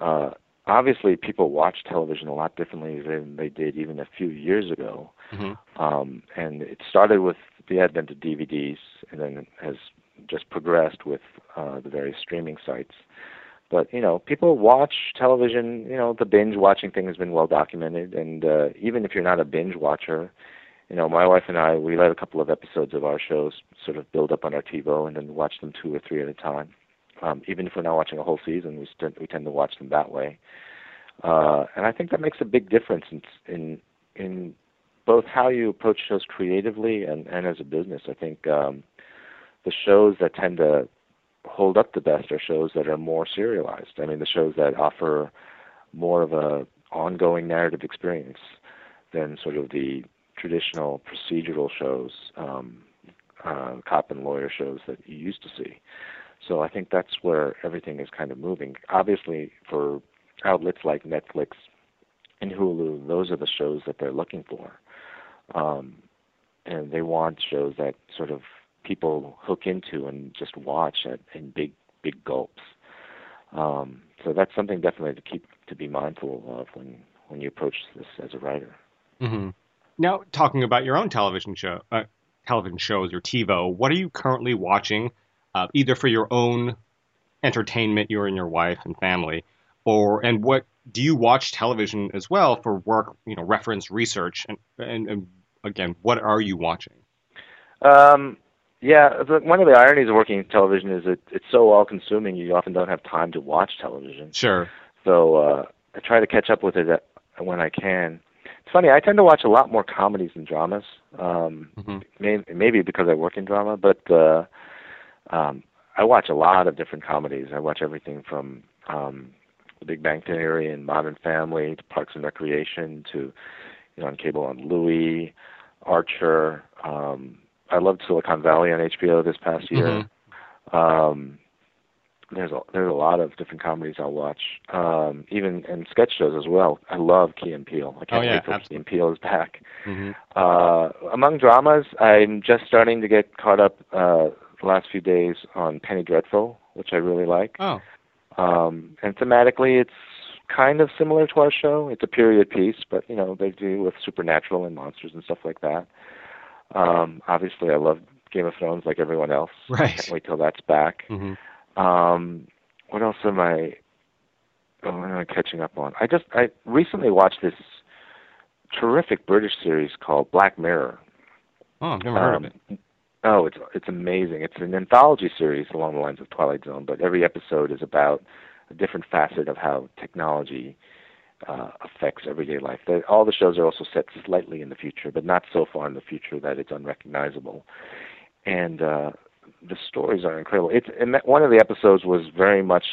uh, obviously, people watch television a lot differently than they did even a few years ago. Mm-hmm. Um, and it started with the advent of DVDs, and then has just progressed with uh, the various streaming sites. But you know, people watch television. You know, the binge watching thing has been well documented, and uh, even if you're not a binge watcher, you know, my wife and I, we let a couple of episodes of our shows sort of build up on our TiVo and then watch them two or three at a time. Um, even if we're not watching a whole season, we st- we tend to watch them that way. Uh, and I think that makes a big difference in in in both how you approach shows creatively and and as a business. I think um, the shows that tend to hold up the best are shows that are more serialized. I mean, the shows that offer more of a ongoing narrative experience than sort of the traditional procedural shows, um, uh, cop and lawyer shows that you used to see. So I think that's where everything is kind of moving. Obviously, for outlets like Netflix and Hulu, those are the shows that they're looking for. Um, and they want shows that sort of people hook into and just watch at, in big, big gulps. Um, so that's something definitely to keep to be mindful of when when you approach this as a writer. Mm-hmm. Now, talking about your own television show, uh, television shows, your TiVo, what are you currently watching, uh, either for your own entertainment, you and your wife and family, or and what do you watch television as well for work, you know, reference research, and and, and again, what are you watching? Um, yeah, the, one of the ironies of working in television is that it's so all-consuming. You often don't have time to watch television. Sure. So uh, I try to catch up with it when I can. It's funny. I tend to watch a lot more comedies than dramas. Um, mm-hmm. may, maybe because I work in drama, but uh, um, I watch a lot of different comedies. I watch everything from um, The Big Bang Theory and Modern Family to Parks and Recreation to you know on cable on Louie, Archer. Um, I loved Silicon Valley on HBO this past year. Mm-hmm. Um, there's a there's a lot of different comedies I'll watch, um, even and sketch shows as well. I love Key and Peele. I can't oh, yeah, wait till absolutely. Key and Peele is back. Mm-hmm. Uh, among dramas, I'm just starting to get caught up uh, the last few days on Penny Dreadful, which I really like. Oh. Um, and thematically, it's kind of similar to our show. It's a period piece, but you know they do with supernatural and monsters and stuff like that. Um, obviously, I love Game of Thrones like everyone else. [laughs] Right. Can't wait till that's back. Mm-hmm. Um, what else am I? Oh, what am I catching up on? I just I recently watched this terrific British series called Black Mirror. Oh, I've never heard Um, of it. Oh, it's it's amazing. It's an anthology series along the lines of Twilight Zone, but every episode is about a different facet of how technology uh, affects everyday life. they all the shows are also set slightly in the future, but not so far in the future that it's unrecognizable. And uh, the stories are incredible. It's and that- one of the episodes was very much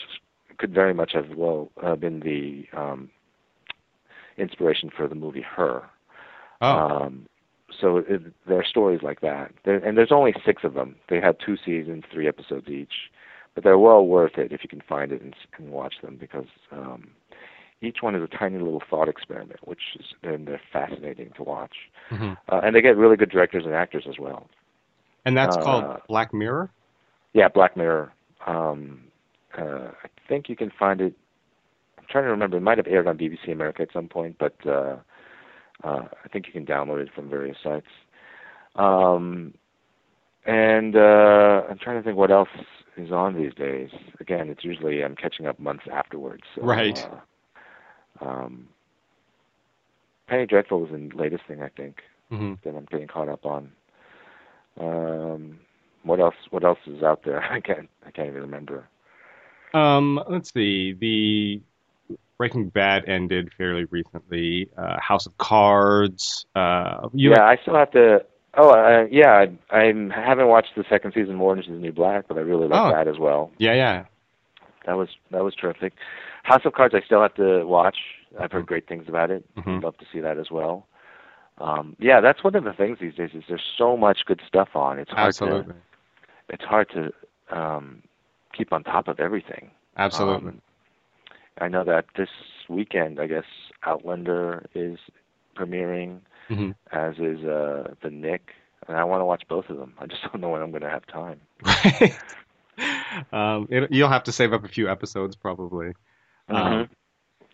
could very much have well uh, been the um, inspiration for the movie Her. Oh. Um, so it, there are stories like that, there, and there's only six of them. They had two seasons, three episodes each, but they're well worth it if you can find it and, and watch them because um, each one is a tiny little thought experiment, which is and they're fascinating to watch. hmm Uh, and they get really good directors and actors as well. And that's uh, called Black Mirror. Yeah, Black Mirror. Um, uh, I think you can find it. I'm trying to remember. It might have aired on BBC America at some point, but uh, uh, I think you can download it from various sites. Um, and uh, I'm trying to think what else is on these days. Again, it's usually I'm catching up months afterwards. So, Right. Uh, um, Penny Dreadful was the latest thing I think hmm that I'm getting caught up on. Um, what else? What else is out there? [laughs] I can't. I can't even remember. Um, let's see. The Breaking Bad ended fairly recently. Uh, House of Cards. Uh, yeah, I still have to. Oh, uh, yeah. I, I haven't watched the second season of Orange Is the New Black, but I really like Oh. that as well. yeah, yeah. That was that was terrific. House of Cards, I still have to watch. I've heard great things about it. Mhm. I'd love to see that as well. Um, yeah, that's one of the things these days is there's so much good stuff on. It's hard Absolutely. to it's hard to um, keep on top of everything. Absolutely. Um, I know that this weekend, I guess Outlander is premiering, hmm as is uh, the Knick, and I want to watch both of them. I just [laughs] don't know when I'm going to have time. Right. [laughs] um, it, you'll have to save up a few episodes probably. Um, Mhm.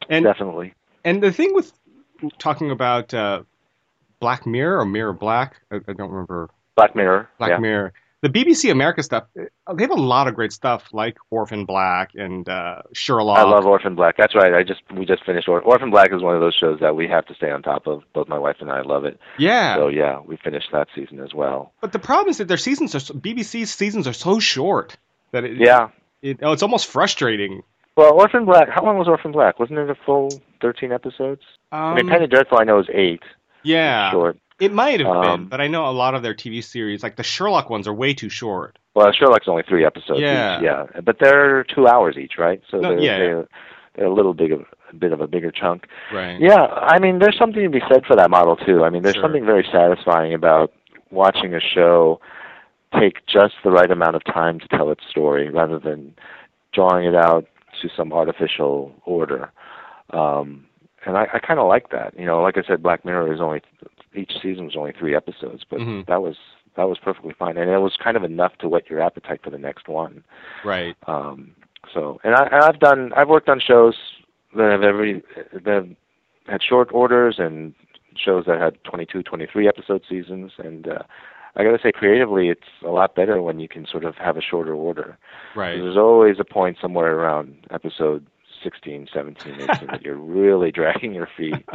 and Definitely. and the thing with talking about uh, Black Mirror or Mirror Black, I, I don't remember Black Mirror. Black yeah. Mirror. The BBC America stuff, uh, they have a lot of great stuff like Orphan Black and uh, Sherlock. I love Orphan Black. That's right. I just we just finished Or- Orphan Black is one of those shows that we have to stay on top of. Both my wife and I love it. Yeah. So yeah, we finished that season as well. But the problem is that their seasons are so, BBC's seasons are so short that it, Yeah. it, oh, it's almost frustrating. Well, Orphan Black. How long was Orphan Black? Wasn't it a full thirteen episodes? Um, I mean, Penny Dreadful. I know is eight. yeah, Short. It might have been, Um, but I know a lot of their TV series, like the Sherlock ones, are way too short. Well, Sherlock's only three episodes Yeah. each. Yeah. But they're two hours each, right? So No, they're, yeah. they're they're a little big of a bit of a bigger chunk. Right. Yeah, I mean, there's something to be said for that model too. I mean, there's Sure. something very satisfying about watching a show take just the right amount of time to tell its story, rather than drawing it out to some artificial order. Um, and I, I kind of like that. You know, like I said, Black Mirror is only each season was only three episodes, but Mhm. that was that was perfectly fine, and it was kind of enough to whet your appetite for the next one. Right. Um, so, and I, and I've done, I've worked on shows that have every that have had short orders and shows that had 22, 23 episode seasons, and uh, I got to say, creatively, it's a lot better when you can sort of have a shorter order. Right. There's always a point somewhere around episode 16, 17, 18 that you're really dragging your feet,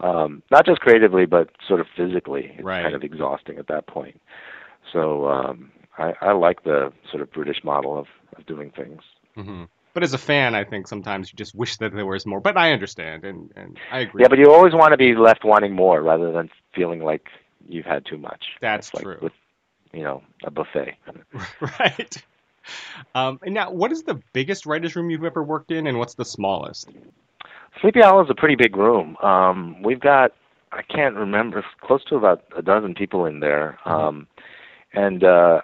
um, not just creatively, but sort of physically. It's Right. kind of exhausting at that point. So um, I, I like the sort of British model of, of doing things. hmm But as a fan, I think sometimes you just wish that there was more. But I understand, and, and I agree. Yeah, but you always want to be left wanting more rather than feeling like you've had too much. That's It's like true. With, you know, a buffet. [laughs] right. Um, and now, what is the biggest writers' room you've ever worked in, and what's the smallest? Sleepy Hollow is a pretty big room. Um, we've got, I can't remember, close to about a dozen people in there. Um, and uh,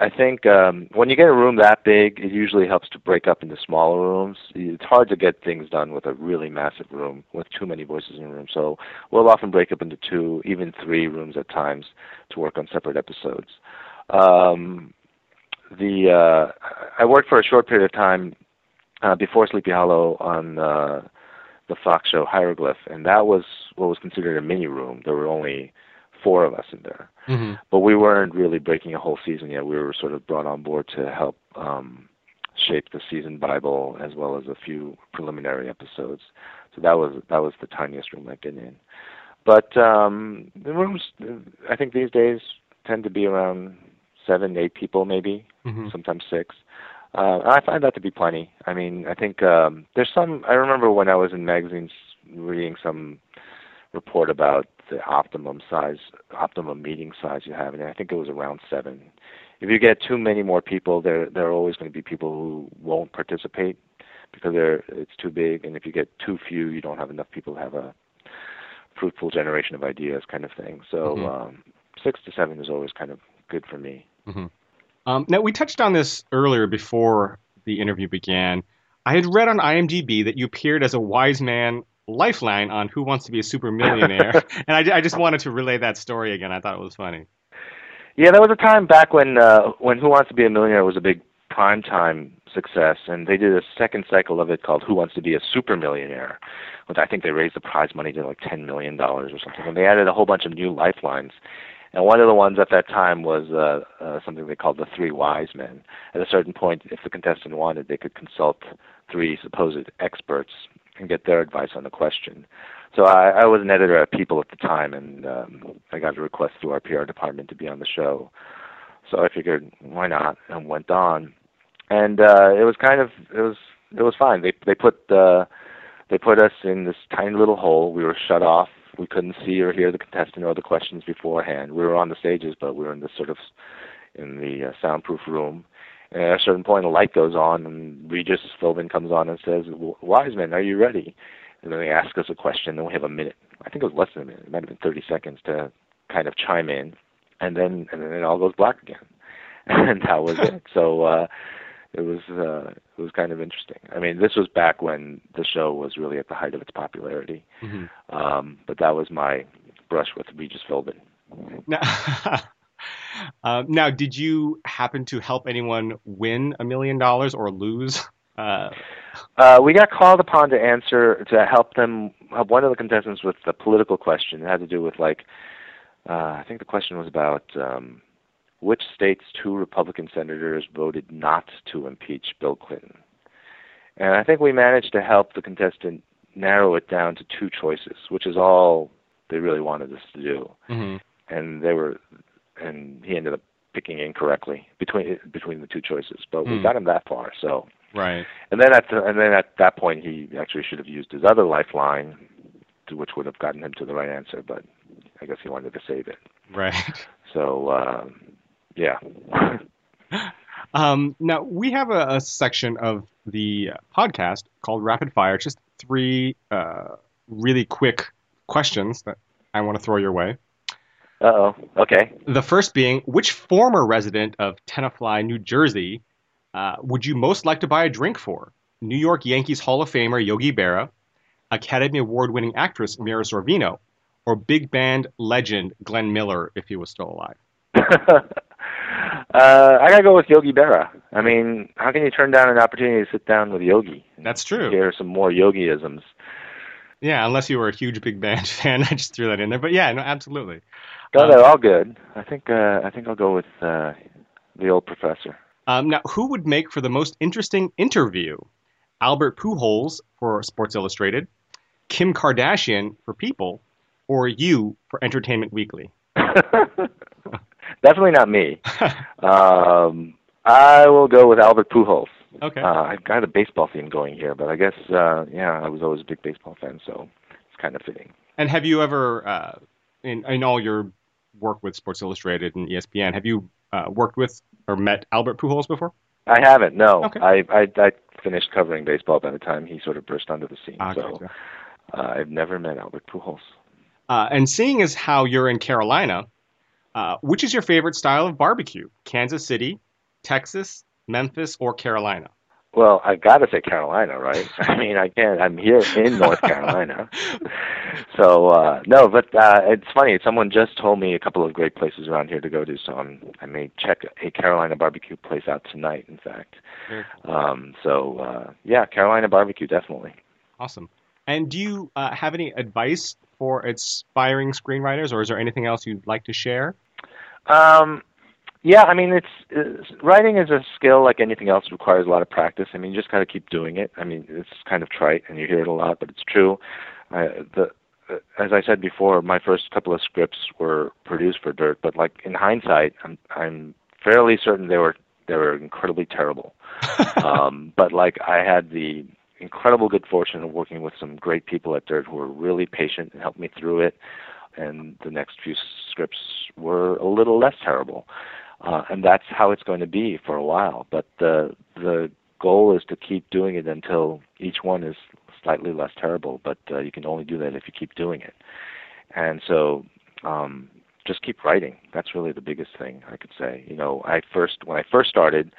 I think um, when you get a room that big, it usually helps to break up into smaller rooms. It's hard to get things done with a really massive room with too many voices in a room. So we'll often break up into two, even three rooms at times to work on separate episodes. Um, the uh, I worked for a short period of time uh, before Sleepy Hollow on uh, the Fox show Hieroglyph, and that was what was considered a mini room. There were only four of us in there, Mm-hmm. but we weren't really breaking a whole season yet. We were sort of brought on board to help um, shape the season Bible as well as a few preliminary episodes. So that was that was the tiniest room I've been in. But um, the rooms, I think these days tend to be around seven, eight people maybe Mm-hmm. sometimes six. Uh, I find that to be plenty. I mean, I think um, there's some. I remember when I was in magazines reading some report about the optimum size, optimum meeting size you have, and I think it was around seven. If you get too many more people, there there are always going to be people who won't participate because they're it's too big, and if you get too few, you don't have enough people to have a fruitful generation of ideas, kind of thing. So Mhm. um, six to seven is always kind of good for me. Um, now, we touched on this earlier before the interview began. I had read on IMDb that you appeared as a wise man lifeline on Who Wants to Be a Super Millionaire, [laughs] [laughs] and I, I just wanted to relay that story again. I thought it was funny. Yeah, there was a time back when uh, when Who Wants to Be a Millionaire was a big primetime success, and they did a second cycle of it called Who Wants to Be a Super Millionaire, which I think they raised the prize money to like ten million dollars or something, and they added a whole bunch of new lifelines. And one of the ones at that time was uh, uh, something they called the Three Wise Men. At a certain point, if the contestant wanted, they could consult three supposed experts and get their advice on the question. So I, I was an editor at People at the time, and um, I got a request through our PR department to be on the show. So I figured, why not? And went on, and uh, it was kind of it was it was fine. They they put uh, they put us in this tiny little hole. We were shut off. We couldn't see or hear the contestant or the questions beforehand. We were on the stages, but we were in this sort of in the uh, soundproof room. And at a certain point, a light goes on, and Regis Philbin comes on and says, "Wiseman, are you ready?" And then they ask us a question, and we have a minute. I think it was less than a minute. It might have been 30 seconds to kind of chime in, and then and then it all goes black again, [laughs] and that was it. So uh, it was uh, it was kind of interesting. I mean, this was back when the show was really at the height of its popularity. Mm-hmm. Um, but that was my brush with Regis Philbin. Now, [laughs] uh, now, did you happen to help anyone win a million dollars or lose? Uh, Uh, we got called upon to answer to help them help one of the contestants with the political question. It had to do with like uh, I think the question was about um, which states two Republican senators voted not to impeach Bill Clinton. And I think we managed to help the contestant narrow it down to two choices, which is all they really wanted us to do. Mm-hmm. And they were, and he ended up picking incorrectly between between the two choices, but we Hmm. got him that far. So, Right. and then at the, and then at that point, he actually should have used his other lifeline, to, which would have gotten him to the right answer. But I guess he wanted to save it. Right. So, um, yeah. [laughs] Um, now we have a, a section of the podcast called Rapid Fire. Just three uh, really quick questions that I want to throw your way. Uh oh. Okay. The first being, which former resident of Tenafly, New Jersey, uh, would you most like to buy a drink for? New York Yankees Hall of Famer Yogi Berra, Academy Award-winning actress Mira Sorvino, or big band legend Glenn Miller if he was still alive? [laughs] uh, I gotta go with Yogi Berra. I mean, how can you turn down an opportunity to sit down with Yogi? That's true. Hear some more Yogiisms. Yeah, unless you were a huge big band [laughs] fan, I just threw that in there. But yeah, no, absolutely. No, Um, they're all good. I think uh, I think I'll go with uh, the old professor. Um, now, who would make for the most interesting interview? Albert Pujols for Sports Illustrated, Kim Kardashian for People, or you for Entertainment Weekly? [laughs] [laughs] Definitely not me. [laughs] Um, I will go with Albert Pujols. okay. Uh, I've got a baseball theme going here, but I guess uh, yeah, I was always a big baseball fan, so it's kind of fitting. and have you ever, uh, in, in all your work with Sports Illustrated and ESPN, have you uh, worked with or met Albert Pujols before? I haven't. No, Okay. I, I I finished covering baseball by the time he sort of burst onto the scene. Ah, so uh, I've never met Albert Pujols. Uh, and seeing as how you're in Carolina, uh, which is your favorite style of barbecue? Kansas City, Texas, Memphis, or Carolina? Well, I got to say Carolina, right? [laughs] I mean, I can't. I'm here in North [laughs] Carolina, so uh, no. But uh, it's funny. Someone just told me a couple of great places around here to go to, so I'm, I may check a Carolina barbecue place out tonight. In fact, um, so uh, yeah, Carolina barbecue definitely. Awesome. And do you uh, have any advice for aspiring screenwriters, or is there anything else you'd like to share? Um, yeah, I mean, it's, it's writing is a skill like anything else. It requires a lot of practice. I mean, you just got to keep doing it. I mean, it's kind of trite, and you hear it a lot, but it's true. Uh, the as I said before, my first couple of scripts were produced for Dirt, but like in hindsight, I'm I'm fairly certain they were they were incredibly terrible. [laughs] um, but like I had the incredible good fortune of working with some great people at Dirt who were really patient and helped me through it. And the next few scripts were a little less terrible, uh, and that's how it's going to be for a while. But the the goal is to keep doing it until each one is slightly less terrible. But uh, you can only do that if you keep doing it. And so um, just keep writing. That's really the biggest thing I could say. You know, I first when I first started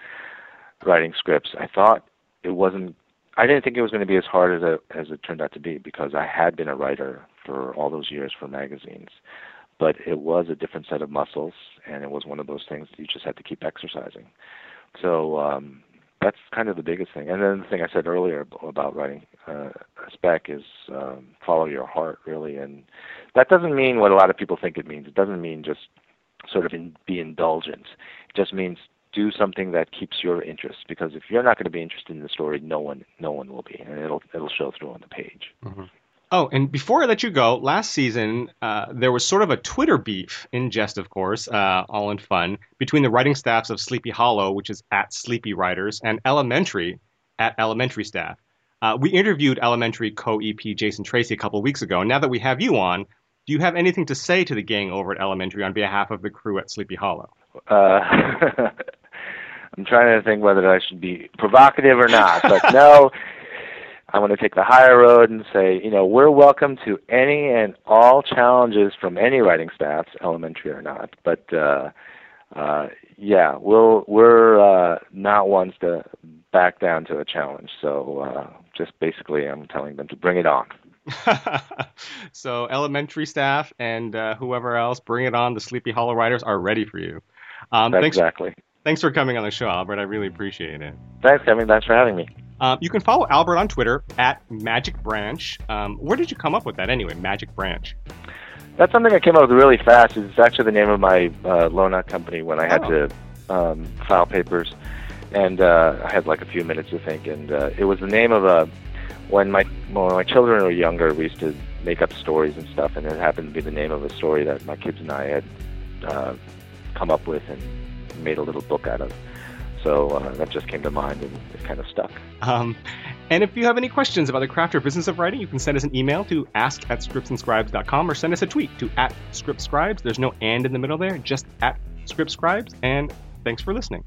writing scripts, I thought it wasn't. I didn't think it was going to be as hard as it, as it turned out to be because I had been a writer for all those years for magazines. But it was a different set of muscles, and it was one of those things that you just had to keep exercising. So um, that's kind of the biggest thing. And then the thing I said earlier about writing uh, a spec is um, follow your heart, really. And that doesn't mean what a lot of people think it means. It doesn't mean just sort of in, be indulgent. It just means do something that keeps your interest. Because if you're not going to be interested in the story, no one, no one will be, and it'll it'll show through on the page. Oh, and before I let you go, last season uh, there was sort of a Twitter beef, in jest, of course, uh, all in fun, between the writing staffs of Sleepy Hollow, which is at Sleepy Writers, and Elementary at Elementary Staff. Uh, we interviewed Elementary co-EP Jason Tracey a couple of weeks ago, and now that we have you on, do you have anything to say to the gang over at Elementary on behalf of the crew at Sleepy Hollow? Uh, [laughs] [laughs] I'm trying to think whether I should be provocative or not, but [laughs] no. I'm going to take the higher road and say, you know, we're welcome to any and all challenges from any writing staffs, elementary or not. But uh, uh, yeah, we'll we're uh, not ones to back down to a challenge. So uh, just basically, I'm telling them to bring it on. [laughs] so elementary staff and uh, whoever else, bring it on. The Sleepy Hollow writers are ready for you. Um, thanks, exactly. Thanks for coming on the show, Albert. I really appreciate it. Thanks, Kevin. Thanks for having me. Um, you can follow Albert on Twitter at Magic Branch. Um, where did you come up with that anyway, Magic Branch? That's something I came up with really fast. It's actually the name of my uh, loan out company when I had Oh. to um, file papers, and uh, I had like a few minutes to think. And uh, it was the name of a when my when my children were younger, we used to make up stories and stuff, and it happened to be the name of a story that my kids and I had uh, come up with made a little book out of. So uh, that just came to mind, and it kind of stuck. Um, and if you have any questions about the craft or business of writing, you can send us an email to ask at scriptsandscribes.com or send us a tweet to at scriptscribes. There's no and in the middle there, just at scriptscribes. And thanks for listening.